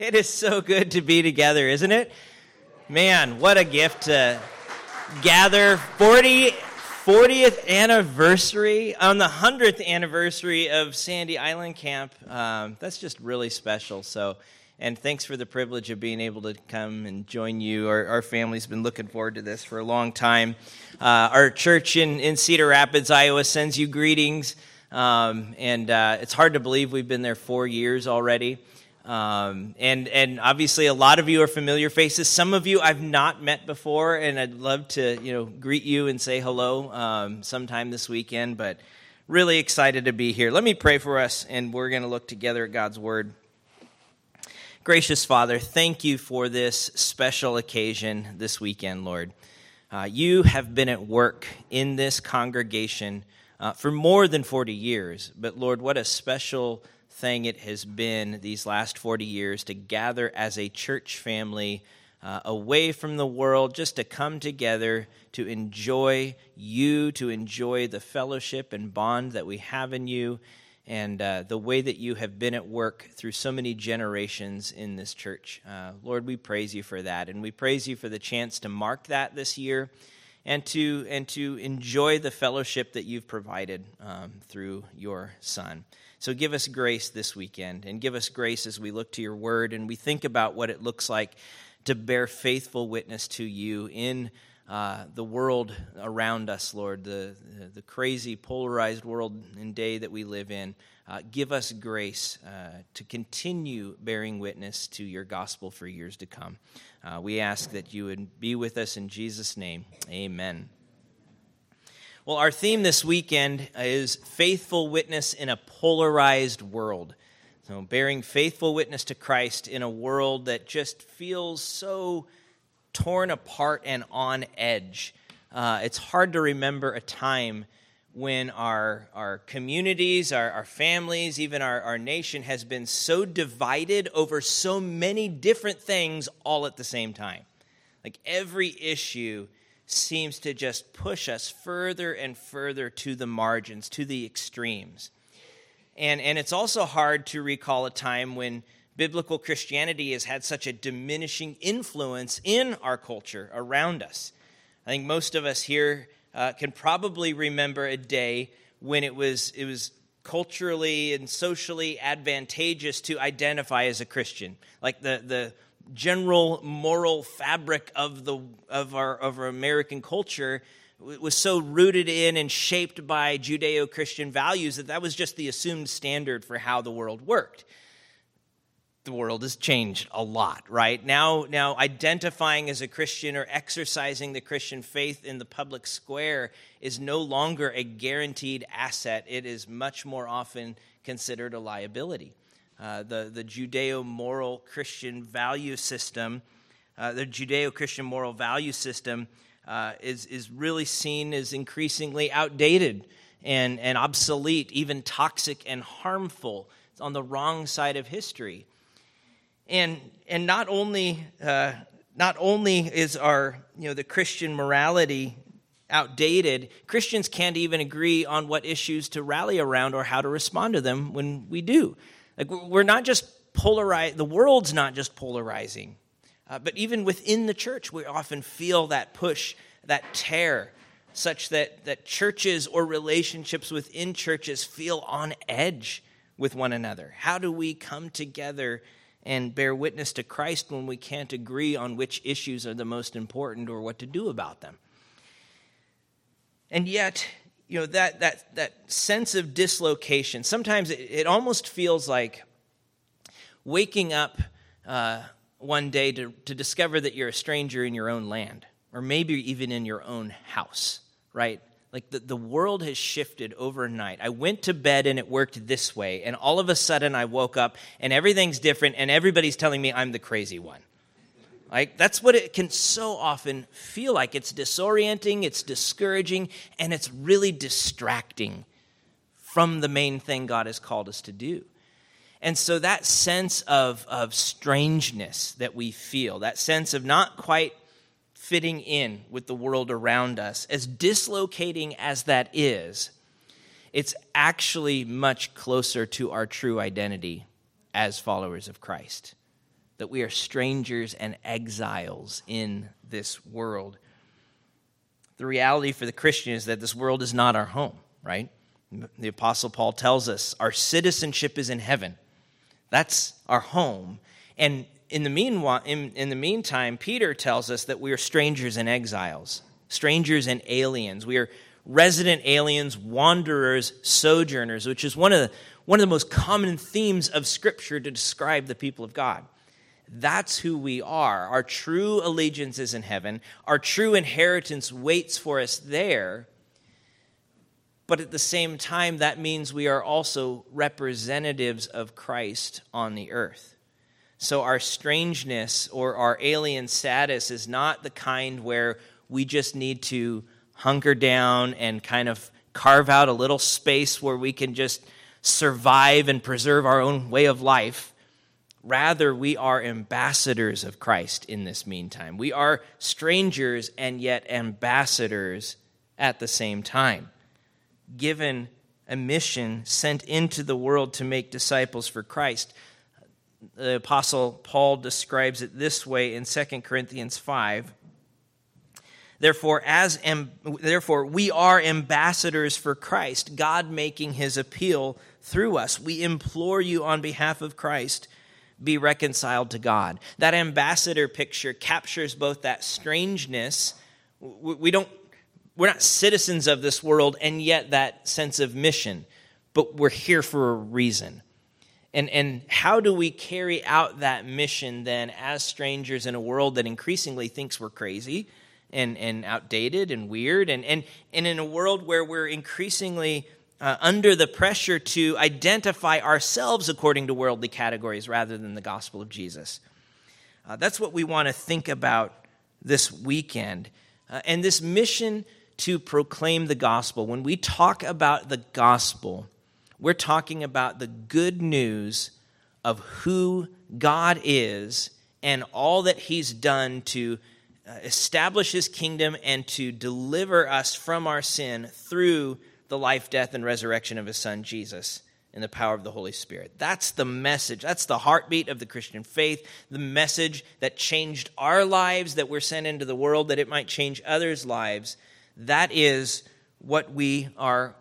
It is so good to be together, isn't it? Man, what a gift to gather 40, 40th anniversary on the 100th anniversary of Sandy Island Camp. Um, that's just really special. So, and thanks for the privilege of being able to come and join you. Our, our family's been looking forward to this for a long time. Uh, our church in, in Cedar Rapids, Iowa, sends you greetings. Um, and uh, it's hard to believe we've been there four years already. Um, and and obviously a lot of you are familiar faces. Some of you I've not met before, and I'd love to you know greet you and say hello um, sometime this weekend. But really excited to be here. Let me pray for us, and we're going to look together at God's word. Gracious Father, thank you for this special occasion this weekend, Lord. Uh, you have been at work in this congregation uh, for more than 40 years, but Lord, what a special thing it has been these last 40 years to gather as a church family uh, away from the world, just to come together to enjoy you, to enjoy the fellowship and bond that we have in you, and uh, the way that you have been at work through so many generations in this church. Uh, Lord, we praise you for that, and we praise you for the chance to mark that this year. And to, and to enjoy the fellowship that you've provided um, through your Son. So give us grace this weekend and give us grace as we look to your word and we think about what it looks like to bear faithful witness to you in uh, the world around us, Lord, the, the crazy, polarized world and day that we live in. Uh, give us grace uh, to continue bearing witness to your gospel for years to come. Uh, we ask that you would be with us in Jesus' name. Amen. Well, our theme this weekend is faithful witness in a polarized world. So, bearing faithful witness to Christ in a world that just feels so torn apart and on edge. Uh, it's hard to remember a time when our, our communities, our, our families, even our, our nation has been so divided over so many different things all at the same time. Like every issue seems to just push us further and further to the margins, to the extremes. And, and it's also hard to recall a time when biblical Christianity has had such a diminishing influence in our culture around us. I think most of us here uh, can probably remember a day when it was, it was culturally and socially advantageous to identify as a Christian. Like the, the general moral fabric of the of our of our American culture was so rooted in and shaped by Judeo-Christian values that that was just the assumed standard for how the world worked. The world has changed a lot, right? Now now identifying as a Christian or exercising the Christian faith in the public square is no longer a guaranteed asset. It is much more often considered a liability. Uh, the, the Judeo moral Christian value system, uh, the Judeo Christian moral value system, uh, is, is really seen as increasingly outdated and, and obsolete, even toxic and harmful. It's on the wrong side of history. And, and not, only, uh, not only is our, you know, the Christian morality outdated, Christians can't even agree on what issues to rally around or how to respond to them when we do. Like we're not just polarized, the world's not just polarizing, uh, but even within the church, we often feel that push, that tear, such that, that churches or relationships within churches feel on edge with one another. How do we come together and bear witness to Christ when we can't agree on which issues are the most important or what to do about them? And yet, you know that that that sense of dislocation. Sometimes it, it almost feels like waking up uh, one day to, to discover that you're a stranger in your own land or maybe even in your own house right? Like the, the world has shifted overnight. I went to bed and it worked this way and all of a sudden i woke up and everything's different and everybody's telling me i'm the crazy one like that's what it can so often feel like. It's disorienting, it's discouraging, and it's really distracting from the main thing God has called us to do. And so that sense of, of strangeness that we feel, that sense of not quite fitting in with the world around us, as dislocating as that is, it's actually much closer to our true identity as followers of Christ. That we are strangers and exiles in this world. The reality for the Christian is that this world is not our home, right? The Apostle Paul tells us our citizenship is in heaven. That's our home. And in the, meanwhile, in, in the meantime, Peter tells us that we are strangers and exiles, strangers and aliens. We are resident aliens, wanderers, sojourners, which is one of the, one of the most common themes of Scripture to describe the people of God. That's who we are. Our true allegiance is in heaven. Our true inheritance waits for us there. But at the same time, that means we are also representatives of Christ on the earth. So our strangeness or our alien status is not the kind where we just need to hunker down and kind of carve out a little space where we can just survive and preserve our own way of life. Rather, we are ambassadors of Christ in this meantime. We are strangers and yet ambassadors at the same time, given a mission sent into the world to make disciples for Christ. The Apostle Paul describes it this way in 2 Corinthians 5. Therefore, as therefore, we are ambassadors for Christ, God making his appeal through us. We implore you on behalf of Christ be reconciled to God. That ambassador picture captures both that strangeness. We don't, we're not citizens of this world, and yet that sense of mission, but we're here for a reason. And, and how do we carry out that mission then as strangers in a world that increasingly thinks we're crazy and, and outdated and weird, and, and, and in a world where we're increasingly uh, under the pressure to identify ourselves according to worldly categories rather than the gospel of Jesus. Uh, that's what we want to think about this weekend. Uh, and this mission to proclaim the gospel, when we talk about the gospel, we're talking about the good news of who God is and all that He's done to uh, establish His kingdom and to deliver us from our sin through the life, death, and resurrection of his son, Jesus, in the power of the Holy Spirit. That's the message. That's the heartbeat of the Christian faith, the message that changed our lives, that we're sent into the world, that it might change others' lives. That is what we are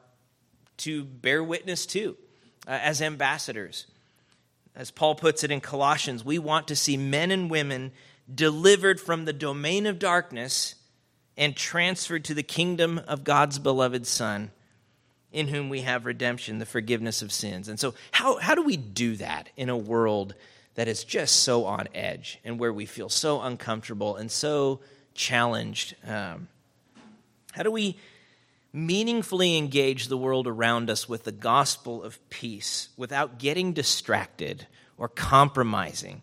to bear witness to uh, as ambassadors. As Paul puts it in Colossians, we want to see men and women delivered from the domain of darkness and transferred to the kingdom of God's beloved Son in whom we have redemption, the forgiveness of sins. And so, how, how do we do that in a world that is just so on edge and where we feel so uncomfortable and so challenged? Um, how do we meaningfully engage the world around us with the gospel of peace without getting distracted or compromising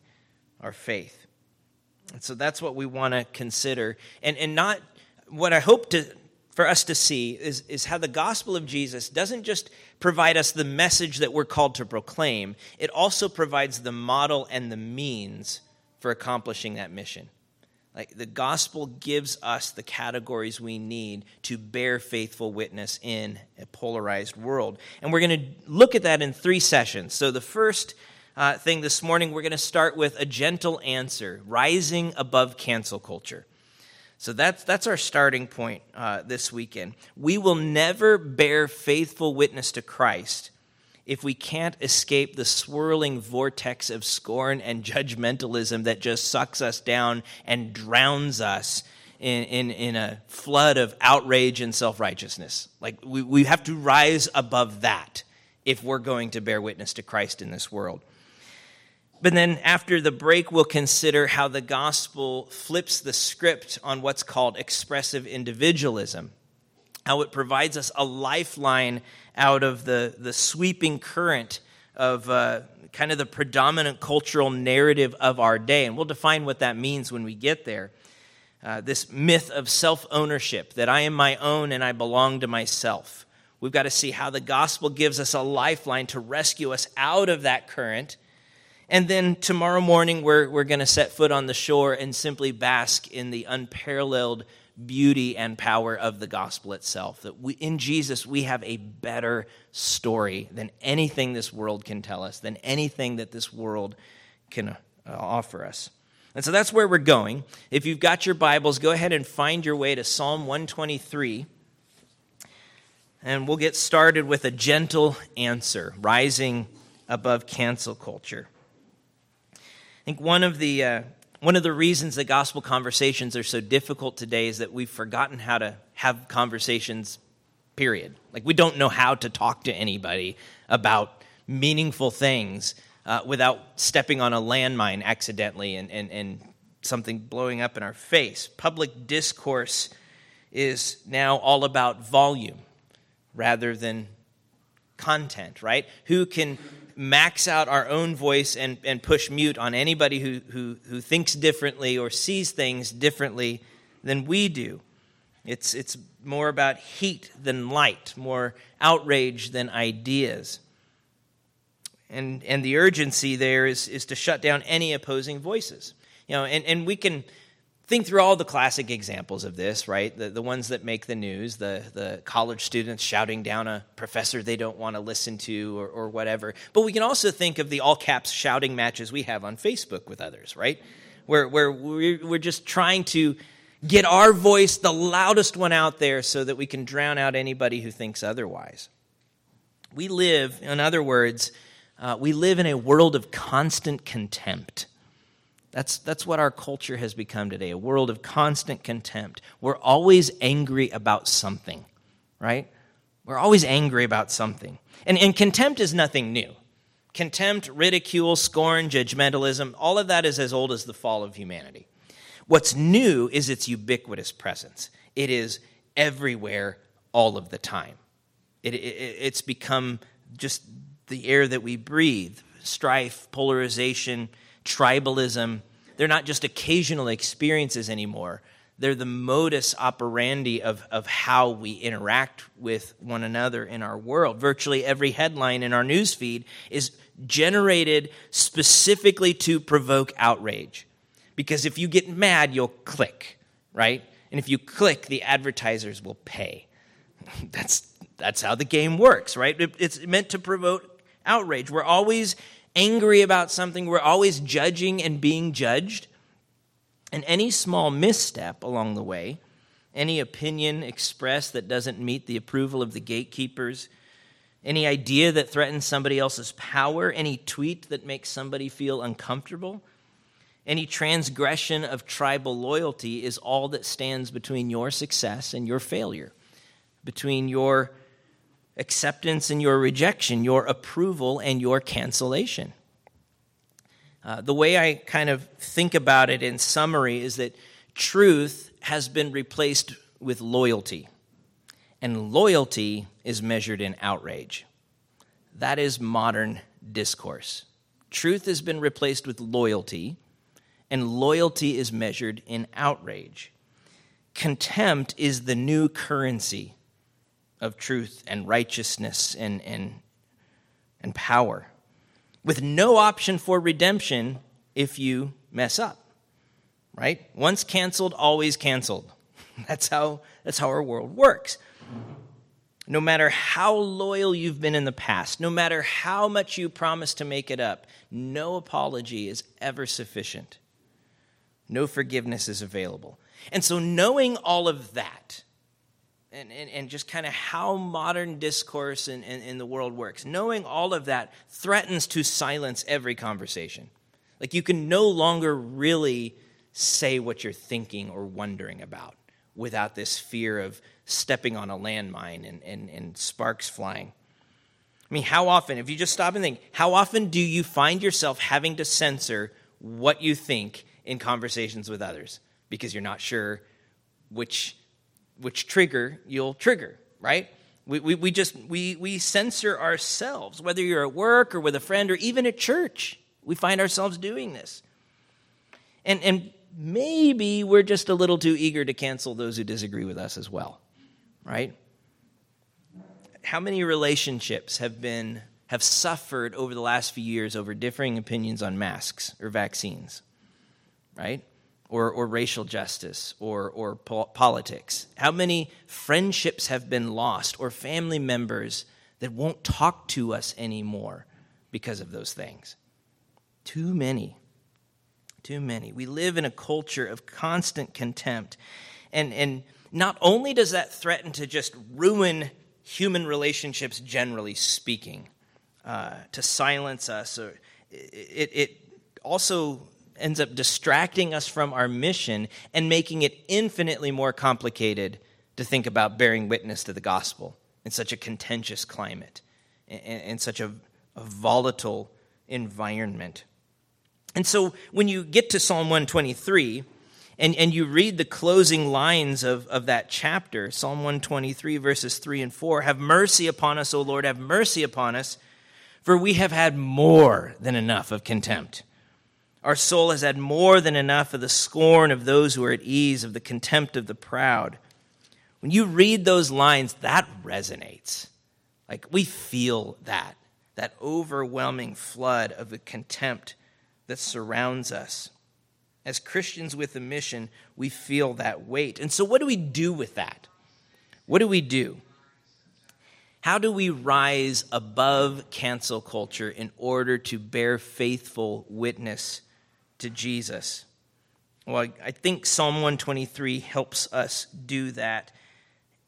our faith? And so that's what we want to consider. And, and not what I hope to for us to see is, is how the gospel of Jesus doesn't just provide us the message that we're called to proclaim, it also provides the model and the means for accomplishing that mission. Like the gospel gives us the categories we need to bear faithful witness in a polarized world. And we're going to look at that in three sessions. So the first uh, thing this morning, we're going to start with a gentle answer rising above cancel culture. So that's, that's our starting point uh, this weekend. We will never bear faithful witness to Christ if we can't escape the swirling vortex of scorn and judgmentalism that just sucks us down and drowns us in, in, in a flood of outrage and self righteousness. Like, we, we have to rise above that if we're going to bear witness to Christ in this world. But then after the break, we'll consider how the gospel flips the script on what's called expressive individualism, how it provides us a lifeline out of the, the sweeping current of uh, kind of the predominant cultural narrative of our day. And we'll define what that means when we get there. Uh, this myth of self ownership, that I am my own and I belong to myself. We've got to see how the gospel gives us a lifeline to rescue us out of that current and then tomorrow morning, we're, we're going to set foot on the shore and simply bask in the unparalleled beauty and power of the gospel itself. That we, in Jesus, we have a better story than anything this world can tell us, than anything that this world can uh, offer us. And so that's where we're going. If you've got your Bibles, go ahead and find your way to Psalm 123. And we'll get started with a gentle answer, rising above cancel culture. I think one of the uh, one of the reasons that gospel conversations are so difficult today is that we've forgotten how to have conversations. Period. Like we don't know how to talk to anybody about meaningful things uh, without stepping on a landmine accidentally and, and, and something blowing up in our face. Public discourse is now all about volume rather than content, right? Who can max out our own voice and, and push mute on anybody who, who, who thinks differently or sees things differently than we do. It's, it's more about heat than light, more outrage than ideas. And, and the urgency there is, is to shut down any opposing voices. You know, and, and we can think through all the classic examples of this, right? The, the ones that make the news, the, the college students shouting down a professor they don't want to listen to or, or whatever. But we can also think of the all caps shouting matches we have on Facebook with others, right? Where, where we're, we're just trying to get our voice, the loudest one out there, so that we can drown out anybody who thinks otherwise. We live, in other words, uh, we live in a world of constant contempt. That's, that's what our culture has become today a world of constant contempt. We're always angry about something, right? We're always angry about something. And, and contempt is nothing new. Contempt, ridicule, scorn, judgmentalism, all of that is as old as the fall of humanity. What's new is its ubiquitous presence. It is everywhere all of the time. It, it, it's become just the air that we breathe strife, polarization, tribalism. They're not just occasional experiences anymore. They're the modus operandi of, of how we interact with one another in our world. Virtually every headline in our newsfeed is generated specifically to provoke outrage. Because if you get mad, you'll click, right? And if you click, the advertisers will pay. That's, that's how the game works, right? It's meant to provoke outrage. We're always angry about something, we're always judging and being judged. And any small misstep along the way, any opinion expressed that doesn't meet the approval of the gatekeepers, any idea that threatens somebody else's power, any tweet that makes somebody feel uncomfortable, any transgression of tribal loyalty is all that stands between your success and your failure, between your acceptance and your rejection, your approval and your cancellation. Uh, the way I kind of think about it in summary is that truth has been replaced with loyalty, and loyalty is measured in outrage. That is modern discourse. Truth has been replaced with loyalty, and loyalty is measured in outrage. Contempt is the new currency of truth and righteousness and, and, and power, with no option for redemption if you mess up. Right? Once canceled, always canceled. That's how, that's how our world works. No matter how loyal you've been in the past, no matter how much you promise to make it up, no apology is ever sufficient. No forgiveness is available. And so, knowing all of that, and, and, and just kind of how modern discourse in, in, in, the world works. Knowing all of that threatens to silence every conversation. Like you can no longer really say what you're thinking or wondering about without this fear of stepping on a landmine and, and, and sparks flying. I mean, how often, if you just stop and think, how often do you find yourself having to censor what you think in conversations with others because you're not sure which which trigger you'll trigger, right? We, we, we just we, we censor ourselves, whether you're at work or with a friend or even at church. We find ourselves doing this. And, and maybe we're just a little too eager to cancel those who disagree with us as well, right? How many relationships have been have suffered over the last few years over differing opinions on masks or vaccines, right? Or, or racial justice or, or po- politics? How many friendships have been lost or family members that won't talk to us anymore because of those things? Too many. Too many. We live in a culture of constant contempt. And, and not only does that threaten to just ruin human relationships, generally speaking, uh, to silence us, or it, it also ends up distracting us from our mission and making it infinitely more complicated to think about bearing witness to the gospel in such a contentious climate, in, such a, a volatile environment. And so when you get to Psalm 123, and, and you read the closing lines of, of that chapter, Psalm 123, verses 3 and 4 Have mercy upon us, O Lord, have mercy upon us, for we have had more than enough of contempt. Our soul has had more than enough of the scorn of those who are at ease, of the contempt of the proud. When you read those lines, that resonates. Like we feel that, that overwhelming flood of the contempt that surrounds us. As Christians with a mission, we feel that weight. And so, what do we do with that? What do we do? How do we rise above cancel culture in order to bear faithful witness to Jesus? Well, I think Psalm 123 helps us do that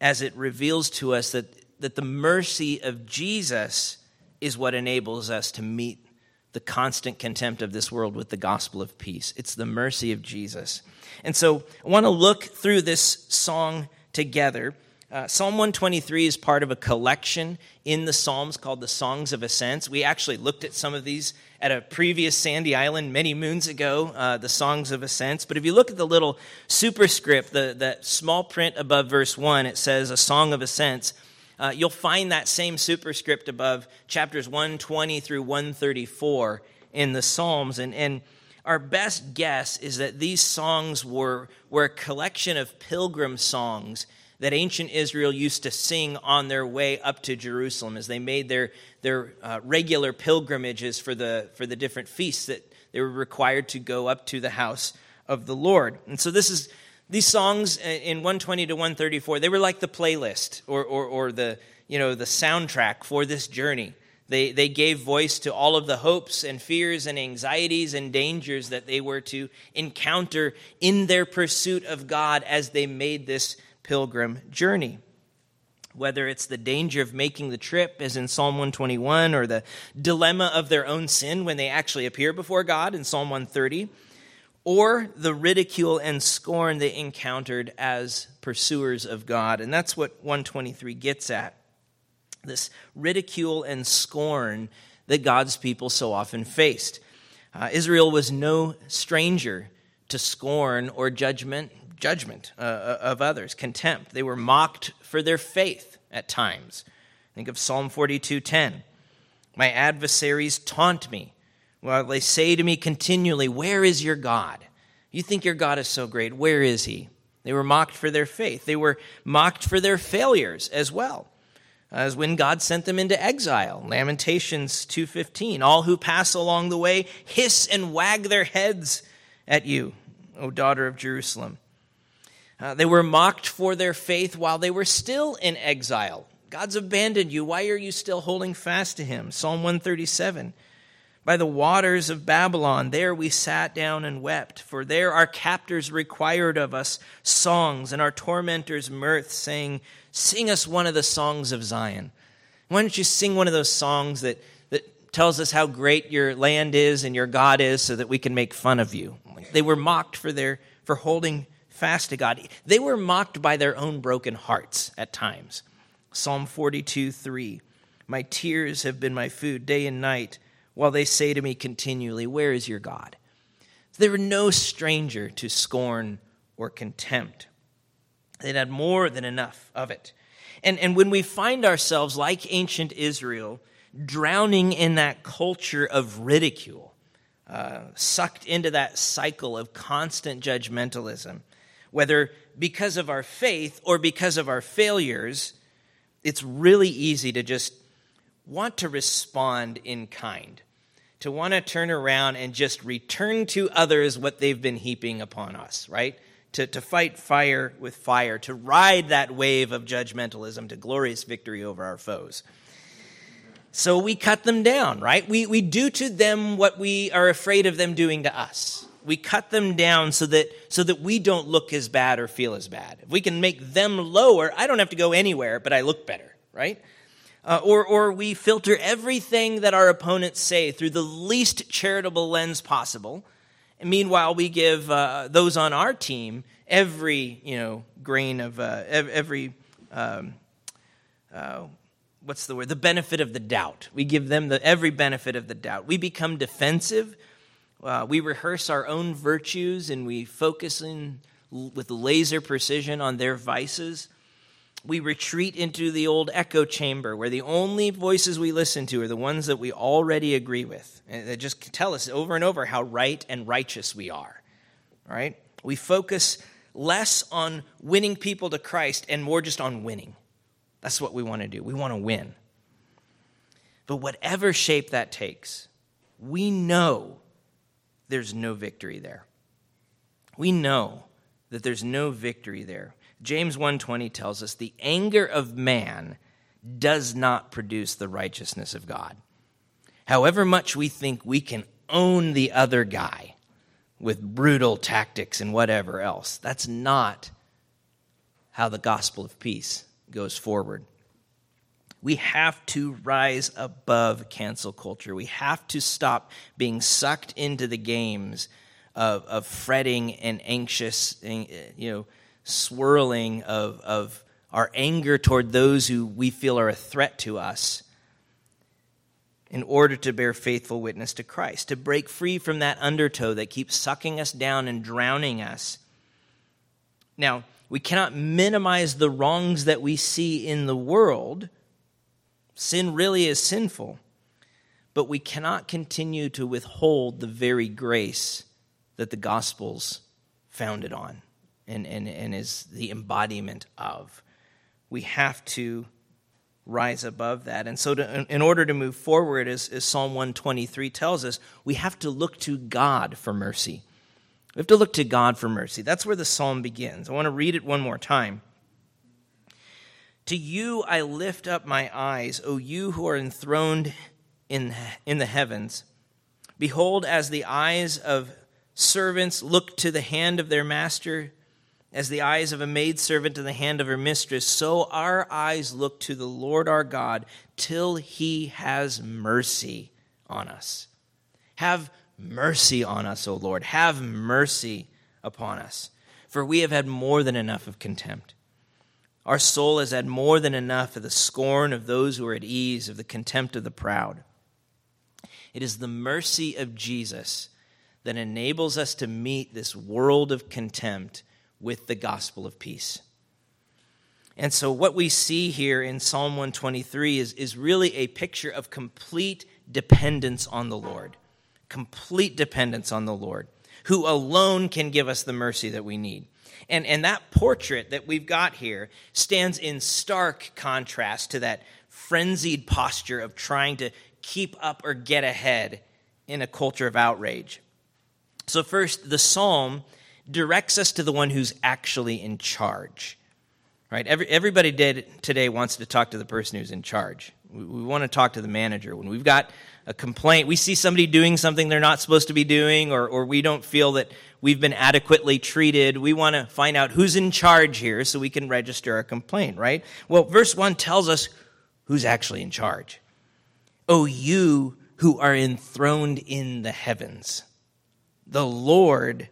as it reveals to us that, that the mercy of Jesus is what enables us to meet the constant contempt of this world with the gospel of peace. It's the mercy of Jesus. And so I want to look through this song together. Uh, Psalm 123 is part of a collection in the Psalms called the Songs of Ascents. We actually looked at some of these at a previous Sandy Island many moons ago, uh, the Songs of Ascents. But if you look at the little superscript, the, the small print above verse 1, it says a Song of Ascents. Uh, you'll find that same superscript above chapters 120 through 134 in the Psalms. And, and our best guess is that these songs were, were a collection of pilgrim songs that ancient Israel used to sing on their way up to Jerusalem as they made their, their uh, regular pilgrimages for the, for the different feasts that they were required to go up to the house of the Lord. And so this is these songs in 120 to 134, they were like the playlist or, or, or the, you know, the soundtrack for this journey. They, they gave voice to all of the hopes and fears and anxieties and dangers that they were to encounter in their pursuit of God as they made this pilgrim journey. Whether it's the danger of making the trip, as in Psalm 121, or the dilemma of their own sin when they actually appear before God in Psalm 130, or the ridicule and scorn they encountered as pursuers of God. And that's what 123 gets at this ridicule and scorn that God's people so often faced. Uh, Israel was no stranger to scorn or judgment judgment uh, uh, of others, contempt. They were mocked for their faith at times. Think of Psalm 42:10. My adversaries taunt me. Well, they say to me continually, Where is your God? You think your God is so great. Where is he? They were mocked for their faith. They were mocked for their failures as well. As when God sent them into exile, Lamentations 2:15, all who pass along the way hiss and wag their heads at you, O daughter of Jerusalem. Uh, they were mocked for their faith while they were still in exile. God's abandoned you. Why are you still holding fast to him? Psalm 137. By the waters of Babylon, there we sat down and wept, for there our captors required of us songs, and our tormentors mirth, saying, Sing us one of the songs of Zion. Why don't you sing one of those songs that, that tells us how great your land is and your God is so that we can make fun of you? They were mocked for, their, for holding fast to God. They were mocked by their own broken hearts at times. Psalm 42 3 My tears have been my food day and night, while they say to me continually, Where is your God? They were no stranger to scorn or contempt. They'd had more than enough of it. And, and when we find ourselves, like ancient Israel, drowning in that culture of ridicule, uh, sucked into that cycle of constant judgmentalism, whether because of our faith or because of our failures, it's really easy to just want to respond in kind, to want to turn around and just return to others what they've been heaping upon us, right? To, to fight fire with fire, to ride that wave of judgmentalism to glorious victory over our foes. So we cut them down, right? We, we do to them what we are afraid of them doing to us. We cut them down so that, so that we don't look as bad or feel as bad. If we can make them lower, I don't have to go anywhere, but I look better, right? Uh, or, or we filter everything that our opponents say through the least charitable lens possible. And meanwhile, we give uh, those on our team every, you know, grain of, uh, every, um, uh, what's the word? The benefit of the doubt. We give them the, every benefit of the doubt. We become defensive. Uh, we rehearse our own virtues and we focus in with laser precision on their vices we retreat into the old echo chamber where the only voices we listen to are the ones that we already agree with. And they just tell us over and over how right and righteous we are. All right? We focus less on winning people to Christ and more just on winning. That's what we want to do. We want to win. But whatever shape that takes, we know there's no victory there. We know that there's no victory there. James 1:20 tells us the anger of man does not produce the righteousness of God. However much we think we can own the other guy with brutal tactics and whatever else, that's not how the gospel of peace goes forward. We have to rise above cancel culture. We have to stop being sucked into the games of, of fretting and anxious, eh, you know, swirling of, of our anger toward those who we feel are a threat to us in order to bear faithful witness to Christ, to break free from that undertow that keeps sucking us down and drowning us. Now, we cannot minimize the wrongs that we see in the world. Sin really is sinful. But we cannot continue to withhold the very grace that the Gospels founded on and, and, and is the embodiment of. We have to rise above that. And so, to, in order to move forward, as, as Psalm 123 tells us, we have to look to God for mercy. We have to look to God for mercy. That's where the psalm begins. I want to read it one more time. To you I lift up my eyes, O you who are enthroned in, in the heavens. Behold, as the eyes of servants look to the hand of their master, as the eyes of a maidservant to the hand of her mistress, so our eyes look to the Lord our God till he has mercy on us. Have mercy on us, O Lord. Have mercy upon us. For we have had more than enough of contempt. Our soul has had more than enough of the scorn of those who are at ease, of the contempt of the proud. It is the mercy of Jesus that enables us to meet this world of contempt with the gospel of peace. And so, what we see here in Psalm 123 is, is really a picture of complete dependence on the Lord. Complete dependence on the Lord, who alone can give us the mercy that we need. And, and that portrait that we've got here stands in stark contrast to that frenzied posture of trying to keep up or get ahead in a culture of outrage. So, first, the psalm directs us to the one who's actually in charge. Right? Every, everybody did, today wants to talk to the person who's in charge. We, want to talk to the manager. When we've got a complaint, we see somebody doing something they're not supposed to be doing, or, or we don't feel that we've been adequately treated, we want to find out who's in charge here so we can register a complaint, right? Well, verse 1 tells us who's actually in charge. Oh, you who are enthroned in the heavens, the Lord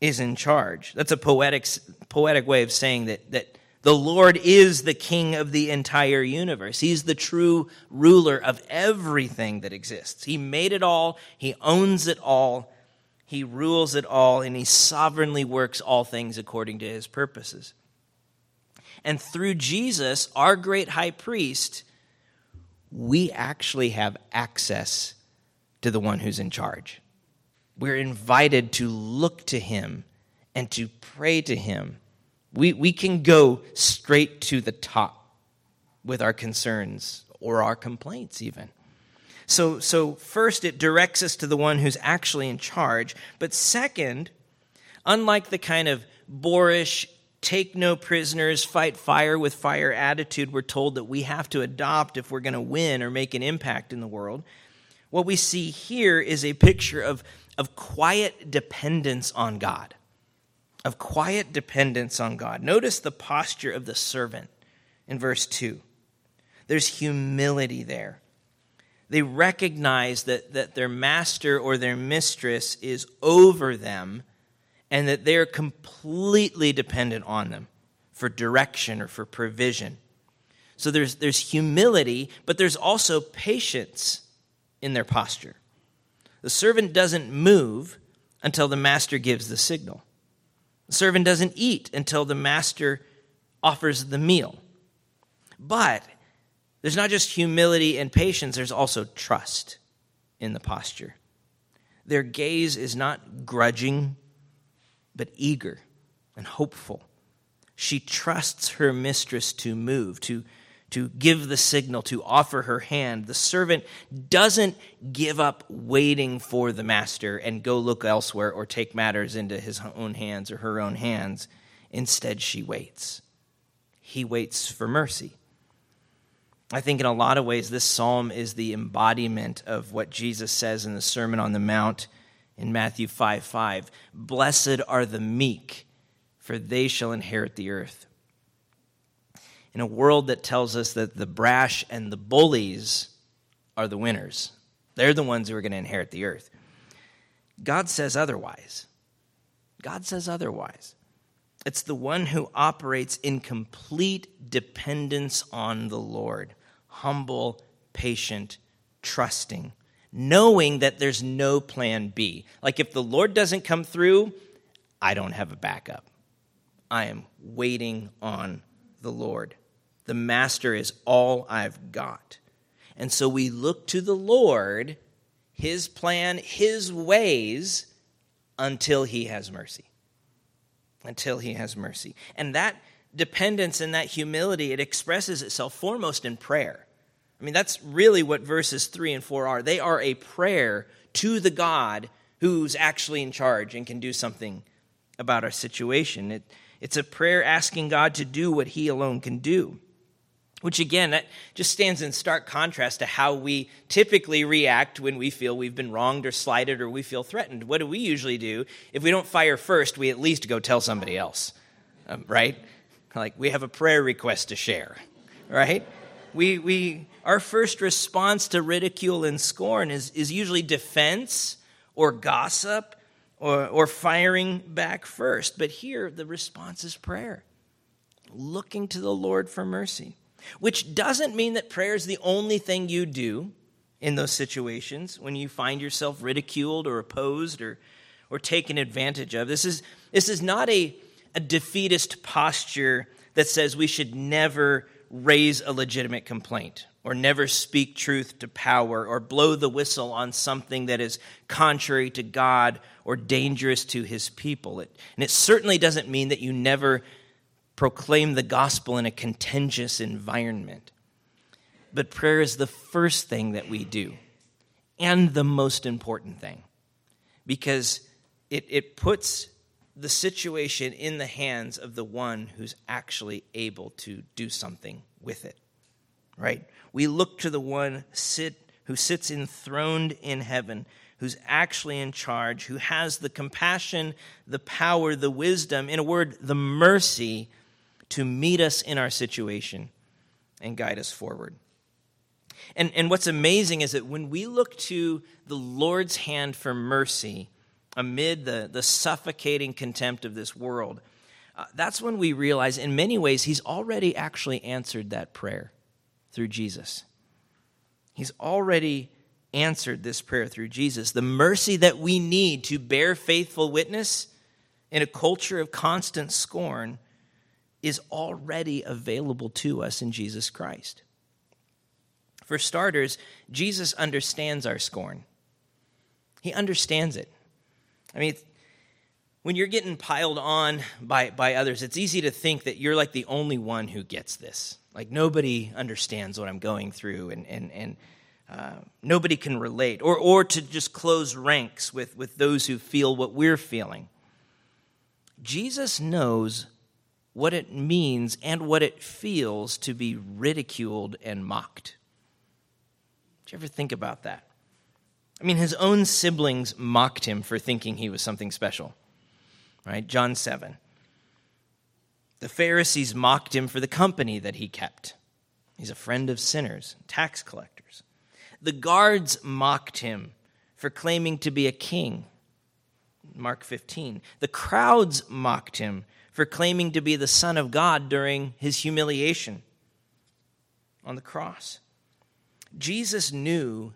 is in charge. That's a poetic, poetic way of saying that, that the Lord is the king of the entire universe. He's the true ruler of everything that exists. He made it all, He owns it all, He rules it all, and He sovereignly works all things according to His purposes. And through Jesus, our great high priest, we actually have access to the one who's in charge. We're invited to look to him and to pray to him. We, we can go straight to the top with our concerns or our complaints, even. So, so, first, it directs us to the one who's actually in charge. But second, unlike the kind of boorish, take no prisoners, fight fire with fire attitude we're told that we have to adopt if we're going to win or make an impact in the world, what we see here is a picture of of quiet dependence on God. Of quiet dependence on God. Notice the posture of the servant in verse 2. There's humility there. They recognize that, that their master or their mistress is over them and that they're completely dependent on them for direction or for provision. So there's, there's humility, but there's also patience in their posture. The servant doesn't move until the master gives the signal. The servant doesn't eat until the master offers the meal. But there's not just humility and patience, there's also trust in the posture. Their gaze is not grudging, but eager and hopeful. She trusts her mistress to move, to, to give the signal, to offer her hand. The servant doesn't give up waiting for the master and go look elsewhere or take matters into his own hands or her own hands. Instead, she waits. He waits for mercy. I think in a lot of ways, this psalm is the embodiment of what Jesus says in the Sermon on the Mount in Matthew 5 5. Blessed are the meek, for they shall inherit the earth. In a world that tells us that the brash and the bullies are the winners, they're the ones who are going to inherit the earth. God says otherwise. God says otherwise. It's the one who operates in complete dependence on the Lord humble, patient, trusting, knowing that there's no plan B. Like if the Lord doesn't come through, I don't have a backup. I am waiting on the Lord. The Master is all I've got. And so we look to the Lord, His plan, His ways, until He has mercy. Until He has mercy. And that dependence and that humility, it expresses itself foremost in prayer. I mean, that's really what verses 3 and 4 are. They are a prayer to the God who's actually in charge and can do something about our situation. It, it's a prayer asking God to do what He alone can do. Which, again, that just stands in stark contrast to how we typically react when we feel we've been wronged or slighted or we feel threatened. What do we usually do? If we don't fire first, we at least go tell somebody else, um, right? Like we have a prayer request to share, right? We, we, our first response to ridicule and scorn is, is usually defense or gossip or, or firing back first. But here, the response is prayer, looking to the Lord for mercy, which doesn't mean that prayer is the only thing you do in those situations when you find yourself ridiculed or opposed or, or taken advantage of. This is, this is not a, a defeatist posture that says we should never raise a legitimate complaint or never speak truth to power or blow the whistle on something that is contrary to God or dangerous to his people. It, and it certainly doesn't mean that you never proclaim the gospel in a contentious environment. But prayer is the first thing that we do and the most important thing because it, it puts the situation in the hands of the one who's actually able to do something with it. Right? We look to the one sit, who sits enthroned in heaven, who's actually in charge, who has the compassion, the power, the wisdom, in a word, the mercy to meet us in our situation and guide us forward. And, and what's amazing is that when we look to the Lord's hand for mercy, amid the, the suffocating contempt of this world, uh, that's when we realize, in many ways, He's already actually answered that prayer through Jesus. He's already answered this prayer through Jesus. The mercy that we need to bear faithful witness in a culture of constant scorn is already available to us in Jesus Christ. For starters, Jesus understands our scorn. He understands it. I mean, when you're getting piled on by, by others, it's easy to think that you're like the only one who gets this. Like nobody understands what I'm going through, and, and, and uh, nobody can relate. Or, or to just close ranks with, with those who feel what we're feeling. Jesus knows what it means and what it feels to be ridiculed and mocked. Did you ever think about that? I mean, his own siblings mocked him for thinking he was something special. Right? John 7. The Pharisees mocked him for the company that he kept. He's a friend of sinners, tax collectors. The guards mocked him for claiming to be a king. Mark 15. The crowds mocked him for claiming to be the Son of God during his humiliation on the cross. Jesus knew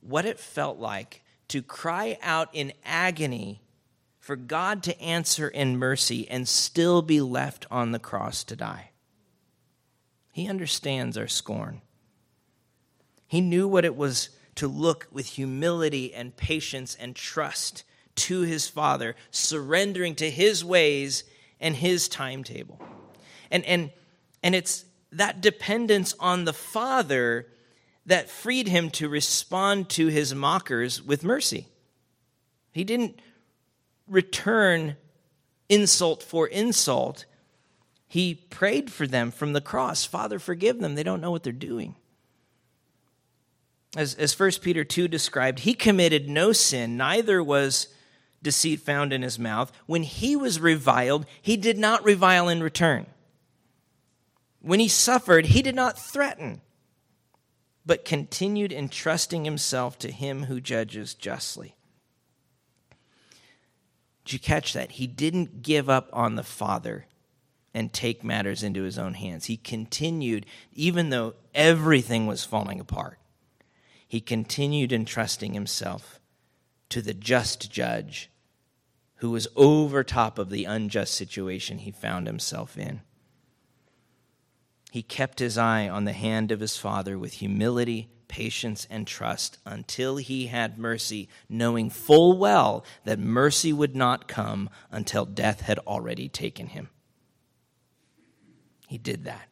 what it felt like to cry out in agony for God to answer in mercy and still be left on the cross to die. He understands our scorn. He knew what it was to look with humility and patience and trust to his Father, surrendering to his ways and his timetable. And, and, and it's that dependence on the Father that freed him to respond to his mockers with mercy. He didn't return insult for insult. He prayed for them from the cross Father, forgive them. They don't know what they're doing. As, as 1 Peter 2 described, he committed no sin, neither was deceit found in his mouth. When he was reviled, he did not revile in return. When he suffered, he did not threaten, but continued entrusting himself to him who judges justly. Did you catch that? He didn't give up on the Father and take matters into his own hands. He continued, even though everything was falling apart, he continued entrusting himself to the just judge who was over top of the unjust situation he found himself in. He kept his eye on the hand of his father with humility, patience, and trust until he had mercy, knowing full well that mercy would not come until death had already taken him. He did that.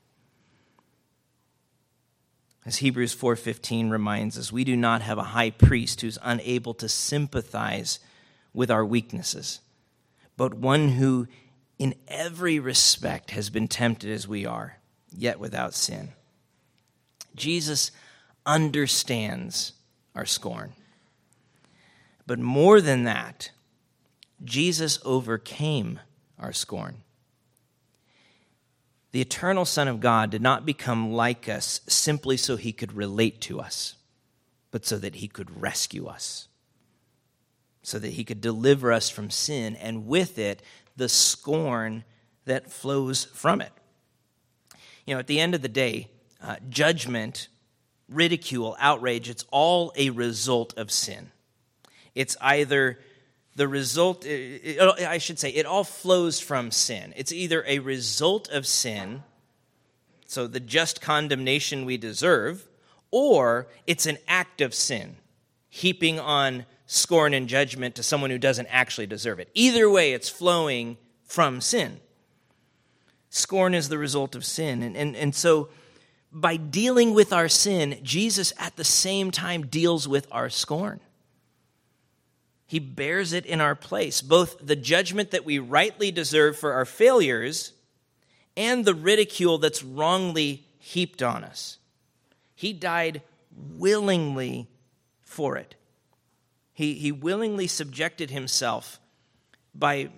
As Hebrews 4:15 reminds us, we do not have a high priest who's unable to sympathize with our weaknesses, but one who in every respect has been tempted as we are, yet without sin. Jesus understands our scorn. But more than that, Jesus overcame our scorn. The eternal Son of God did not become like us simply so he could relate to us, but so that he could rescue us, so that he could deliver us from sin, and with it, the scorn that flows from it. You know, at the end of the day, uh, judgment, ridicule, outrage, it's all a result of sin. It's either the result, it, it, I should say, it all flows from sin. It's either a result of sin, so the just condemnation we deserve, or it's an act of sin, heaping on scorn and judgment to someone who doesn't actually deserve it. Either way, it's flowing from sin. Scorn is the result of sin. And, and, and so, by dealing with our sin, Jesus at the same time deals with our scorn. He bears it in our place, both the judgment that we rightly deserve for our failures and the ridicule that's wrongly heaped on us. He died willingly for it. He, he willingly subjected himself by,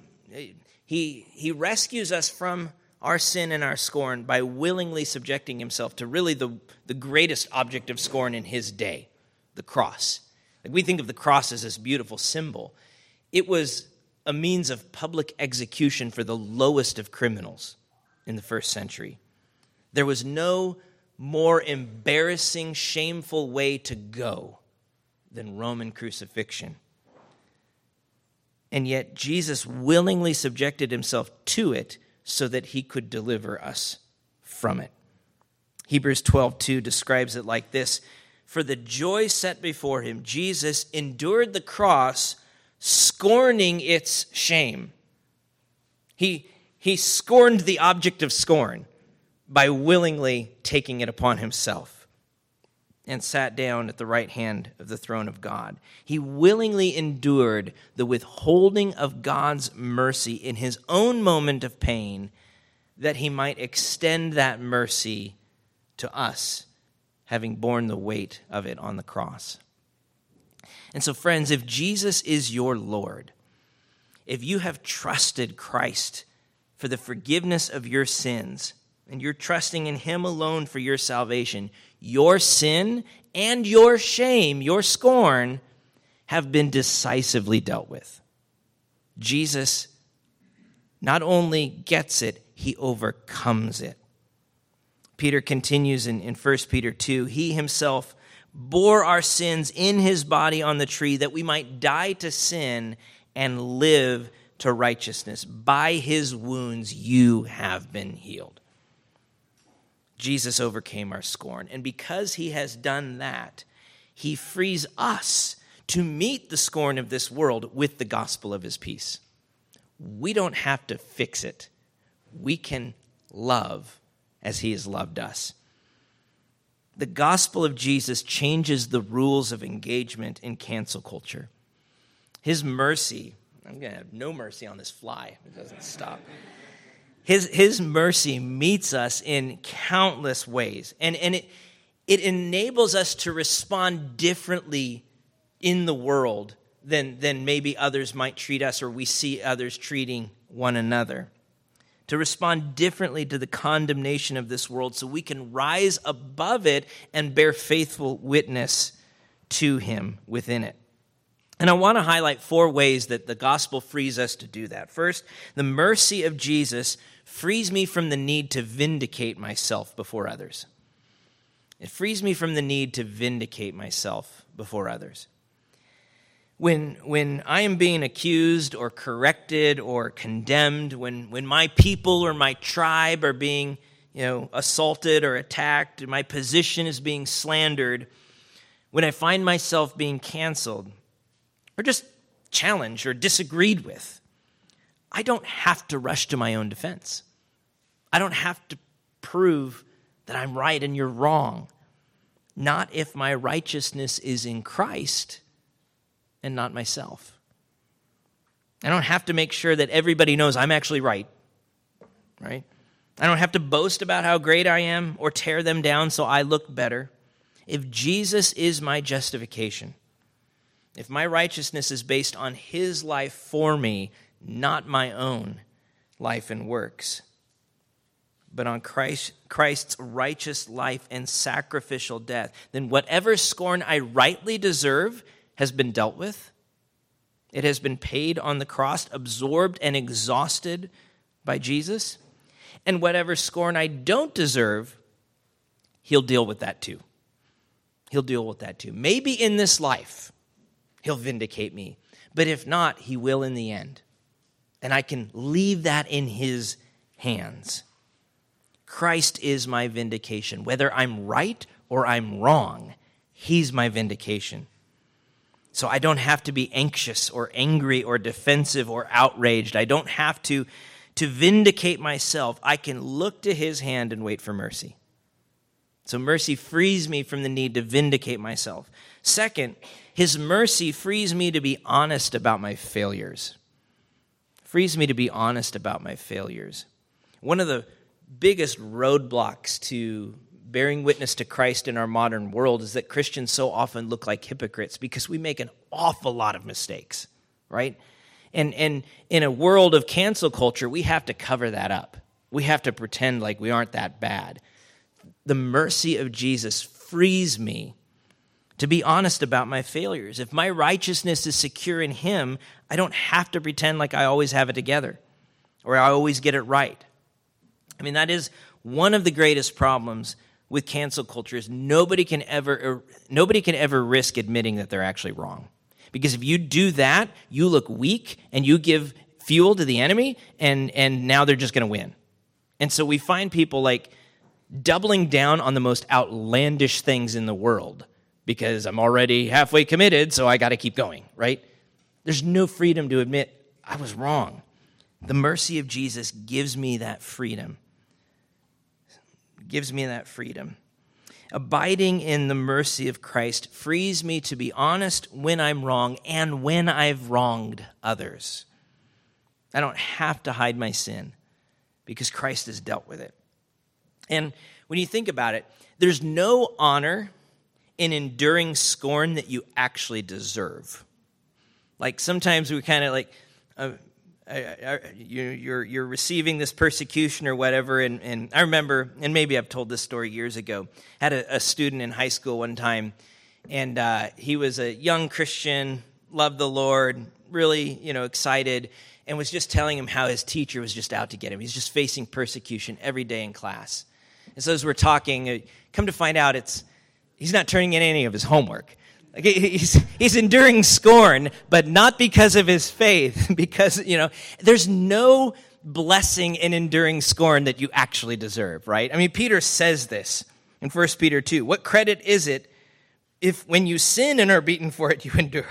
he, he rescues us from our sin and our scorn by willingly subjecting himself to really the, the greatest object of scorn in his day, the cross. We think of the cross as this beautiful symbol. It was a means of public execution for the lowest of criminals in the first century. There was no more embarrassing, shameful way to go than Roman crucifixion. And yet, Jesus willingly subjected himself to it so that he could deliver us from it. Hebrews 12 2 describes it like this for the joy set before him, Jesus endured the cross, scorning its shame. He, he scorned the object of scorn by willingly taking it upon himself and sat down at the right hand of the throne of God. He willingly endured the withholding of God's mercy in his own moment of pain that he might extend that mercy to us having borne the weight of it on the cross. And so, friends, if Jesus is your Lord, if you have trusted Christ for the forgiveness of your sins, and you're trusting in Him alone for your salvation, your sin and your shame, your scorn, have been decisively dealt with. Jesus not only gets it, he overcomes it. Peter continues in, in 1 Peter 2 He himself bore our sins in his body on the tree that we might die to sin and live to righteousness. By his wounds you have been healed. Jesus overcame our scorn. And because he has done that, he frees us to meet the scorn of this world with the gospel of his peace. We don't have to fix it, we can love as he has loved us. The gospel of Jesus changes the rules of engagement in cancel culture. His mercy, I'm going to have no mercy on this fly, it doesn't stop. His, his mercy meets us in countless ways, and, and it, it enables us to respond differently in the world than, than maybe others might treat us or we see others treating one another. To respond differently to the condemnation of this world so we can rise above it and bear faithful witness to Him within it. And I want to highlight four ways that the gospel frees us to do that. First, the mercy of Jesus frees me from the need to vindicate myself before others. It frees me from the need to vindicate myself before others. When, when I am being accused or corrected or condemned, when, when my people or my tribe are being you know, assaulted or attacked, my position is being slandered, when I find myself being canceled or just challenged or disagreed with, I don't have to rush to my own defense. I don't have to prove that I'm right and you're wrong. Not if my righteousness is in Christ and not myself. I don't have to make sure that everybody knows I'm actually right, right? I don't have to boast about how great I am or tear them down so I look better. If Jesus is my justification, if my righteousness is based on his life for me, not my own life and works, but on Christ, Christ's righteous life and sacrificial death, then whatever scorn I rightly deserve has been dealt with. It has been paid on the cross, absorbed and exhausted by Jesus. And whatever scorn I don't deserve, he'll deal with that too. He'll deal with that too. Maybe in this life, he'll vindicate me. But if not, he will in the end and I can leave that in His hands. Christ is my vindication. Whether I'm right or I'm wrong, He's my vindication. So I don't have to be anxious or angry or defensive or outraged. I don't have to, to vindicate myself. I can look to His hand and wait for mercy. So mercy frees me from the need to vindicate myself. Second, His mercy frees me to be honest about my failures frees me to be honest about my failures. One of the biggest roadblocks to bearing witness to Christ in our modern world is that Christians so often look like hypocrites because we make an awful lot of mistakes, right? And, and in a world of cancel culture, we have to cover that up. We have to pretend like we aren't that bad. The mercy of Jesus frees me to be honest about my failures. If my righteousness is secure in Him, I don't have to pretend like I always have it together or I always get it right. I mean, that is one of the greatest problems with cancel culture is nobody can ever er, nobody can ever risk admitting that they're actually wrong. Because if you do that, you look weak and you give fuel to the enemy and and now they're just going to win. And so we find people like doubling down on the most outlandish things in the world because I'm already halfway committed, so I got to keep going, right? There's no freedom to admit I was wrong. The mercy of Jesus gives me that freedom. Gives me that freedom. Abiding in the mercy of Christ frees me to be honest when I'm wrong and when I've wronged others. I don't have to hide my sin because Christ has dealt with it. And when you think about it, there's no honor in enduring scorn that you actually deserve. Like sometimes we kind of like, uh, you're, you're receiving this persecution or whatever. And, and I remember, and maybe I've told this story years ago, I had a, a student in high school one time, and uh, he was a young Christian, loved the Lord, really, you know, excited, and was just telling him how his teacher was just out to get him. He's just facing persecution every day in class. And so as we're talking, uh, come to find out, it's he's not turning in any of his homework. Like he's, he's enduring scorn, but not because of his faith, because, you know, there's no blessing in enduring scorn that you actually deserve, right? I mean, Peter says this in 1 Peter 2. What credit is it if when you sin and are beaten for it, you endure?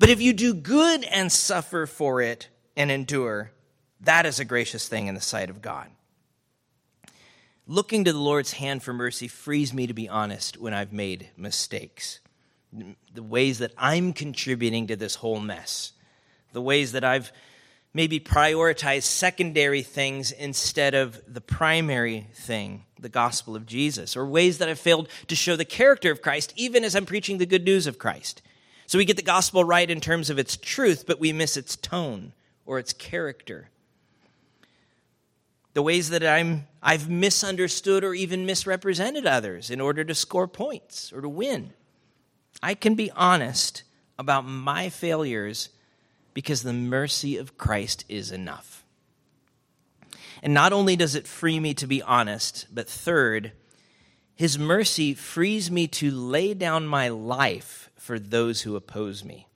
But if you do good and suffer for it and endure, that is a gracious thing in the sight of God. Looking to the Lord's hand for mercy frees me to be honest when I've made mistakes. The ways that I'm contributing to this whole mess, the ways that I've maybe prioritized secondary things instead of the primary thing, the gospel of Jesus, or ways that I've failed to show the character of Christ, even as I'm preaching the good news of Christ. So we get the gospel right in terms of its truth, but we miss its tone or its character the ways that I'm, I've misunderstood or even misrepresented others in order to score points or to win. I can be honest about my failures because the mercy of Christ is enough. And not only does it free me to be honest, but third, his mercy frees me to lay down my life for those who oppose me.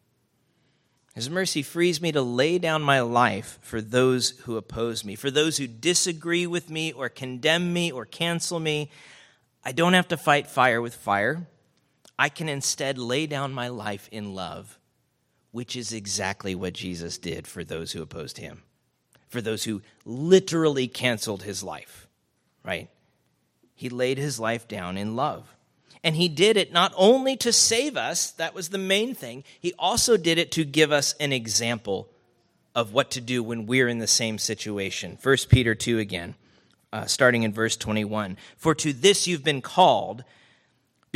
His mercy frees me to lay down my life for those who oppose me, for those who disagree with me or condemn me or cancel me. I don't have to fight fire with fire. I can instead lay down my life in love, which is exactly what Jesus did for those who opposed him, for those who literally canceled his life, right? He laid his life down in love. And he did it not only to save us, that was the main thing, he also did it to give us an example of what to do when we're in the same situation. 1 Peter 2 again, uh, starting in verse 21. For to this you've been called,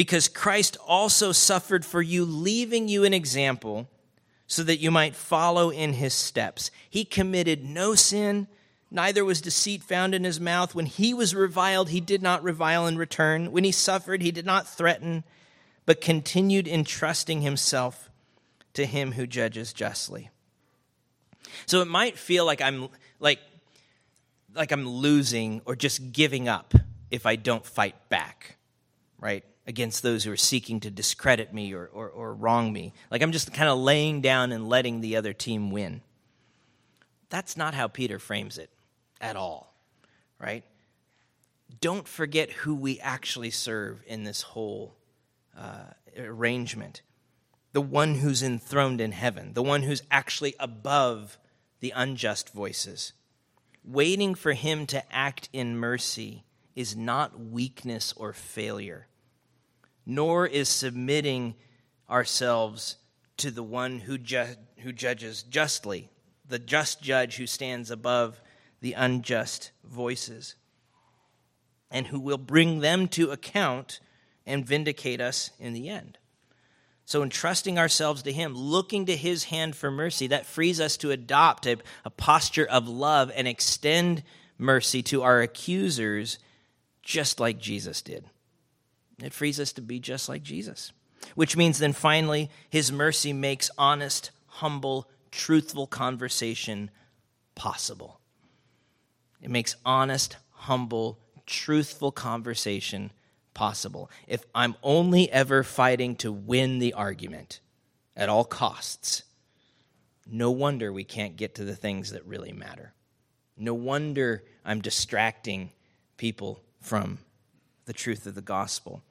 because Christ also suffered for you, leaving you an example so that you might follow in his steps. He committed no sin Neither was deceit found in his mouth. When he was reviled, he did not revile in return. When he suffered, he did not threaten, but continued entrusting himself to him who judges justly. So it might feel like I'm like like I'm losing or just giving up if I don't fight back, right? Against those who are seeking to discredit me or, or, or wrong me. Like I'm just kind of laying down and letting the other team win. That's not how Peter frames it at all, right? Don't forget who we actually serve in this whole uh, arrangement the one who's enthroned in heaven, the one who's actually above the unjust voices. Waiting for him to act in mercy is not weakness or failure, nor is submitting ourselves to the one who, ju- who judges justly, the just judge who stands above the unjust voices, and who will bring them to account and vindicate us in the end. So, entrusting ourselves to Him, looking to His hand for mercy, that frees us to adopt a, a, posture of love and extend mercy to our accusers, just like Jesus did. It frees us to be just like Jesus, which means then finally, His mercy makes honest, humble, truthful conversation possible. It makes honest, humble, truthful conversation possible. If I'm only ever fighting to win the argument at all costs, no wonder we can't get to the things that really matter. No wonder I'm distracting people from the truth of the gospel.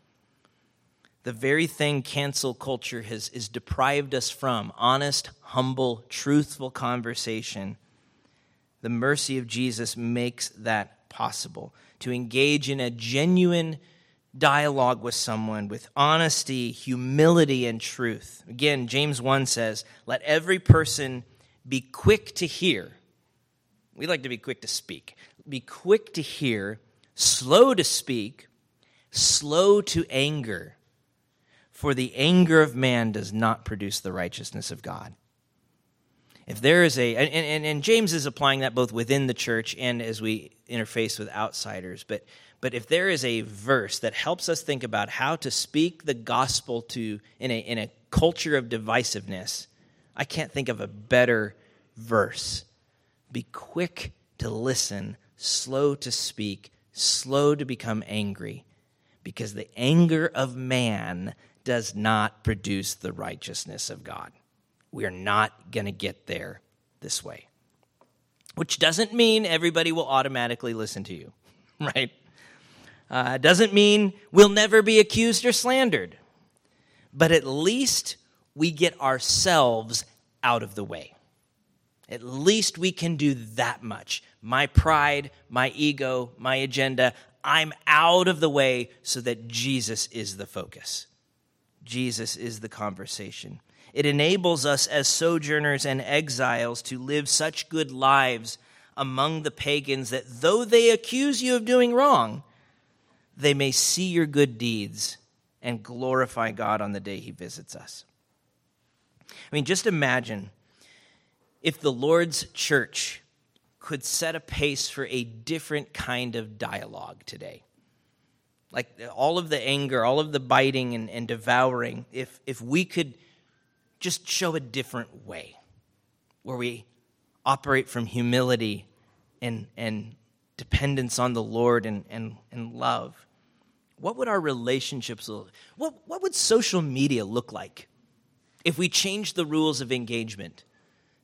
The very thing cancel culture has is deprived us from honest, humble, truthful conversation the mercy of Jesus makes that possible. To engage in a genuine dialogue with someone with honesty, humility, and truth. Again, James 1 says, Let every person be quick to hear. We like to be quick to speak. Be quick to hear, slow to speak, slow to anger, For the anger of man does not produce the righteousness of God. If there is a, and, and, and James is applying that both within the church and as we interface with outsiders, but, but if there is a verse that helps us think about how to speak the gospel to in a, in a culture of divisiveness, I can't think of a better verse. Be quick to listen, slow to speak, slow to become angry, because the anger of man does not produce the righteousness of God. We are not going to get there this way. Which doesn't mean everybody will automatically listen to you, right? Uh, doesn't mean we'll never be accused or slandered. But at least we get ourselves out of the way. At least we can do that much. My pride, my ego, my agenda, I'm out of the way so that Jesus is the focus. Jesus is the conversation. It enables us as sojourners and exiles to live such good lives among the pagans that though they accuse you of doing wrong, they may see your good deeds and glorify God on the day he visits us. I mean, just imagine if the Lord's church could set a pace for a different kind of dialogue today. Like all of the anger, all of the biting and, and devouring, if, if we could just show a different way where we operate from humility and, and dependence on the Lord and, and, and love, what would our relationships look what, what would social media look like if we changed the rules of engagement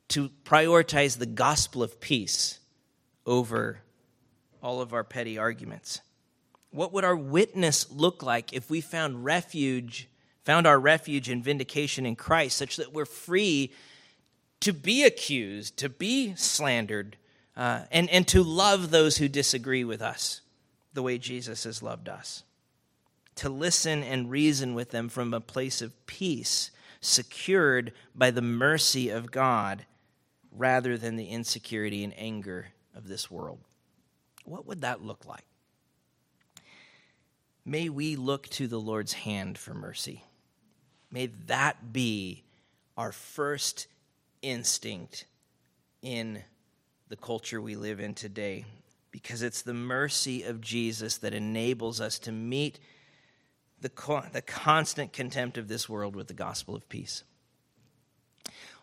to prioritize the gospel of peace over all of our petty arguments? What would our witness look like if we found refuge found our refuge and vindication in Christ, such that we're free to be accused, to be slandered, uh, and, and to love those who disagree with us the way Jesus has loved us. To listen and reason with them from a place of peace, secured by the mercy of God, rather than the insecurity and anger of this world. What would that look like? May we look to the Lord's hand for mercy. May that be our first instinct in the culture we live in today, because it's the mercy of Jesus that enables us to meet the, the constant contempt of this world with the gospel of peace.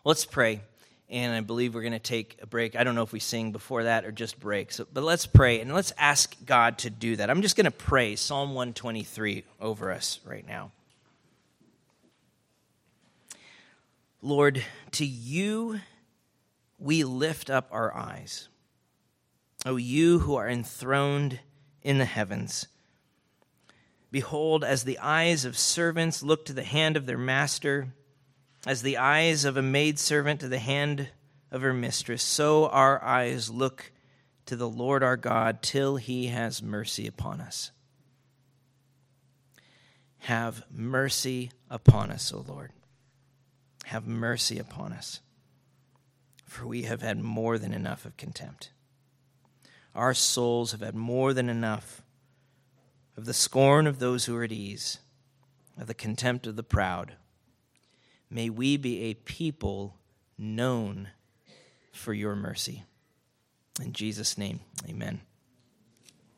Let's pray, and I believe we're going to take a break. I don't know if we sing before that or just break, so, but let's pray and let's ask God to do that. I'm just going to pray Psalm 123 over us right now. Lord, to you we lift up our eyes. O you who are enthroned in the heavens. Behold, as the eyes of servants look to the hand of their master, as the eyes of a maidservant to the hand of her mistress, so our eyes look to the Lord our God till he has mercy upon us. Have mercy upon us, O Lord have mercy upon us, for we have had more than enough of contempt. Our souls have had more than enough of the scorn of those who are at ease, of the contempt of the proud. May we be a people known for your mercy. In Jesus' name, amen.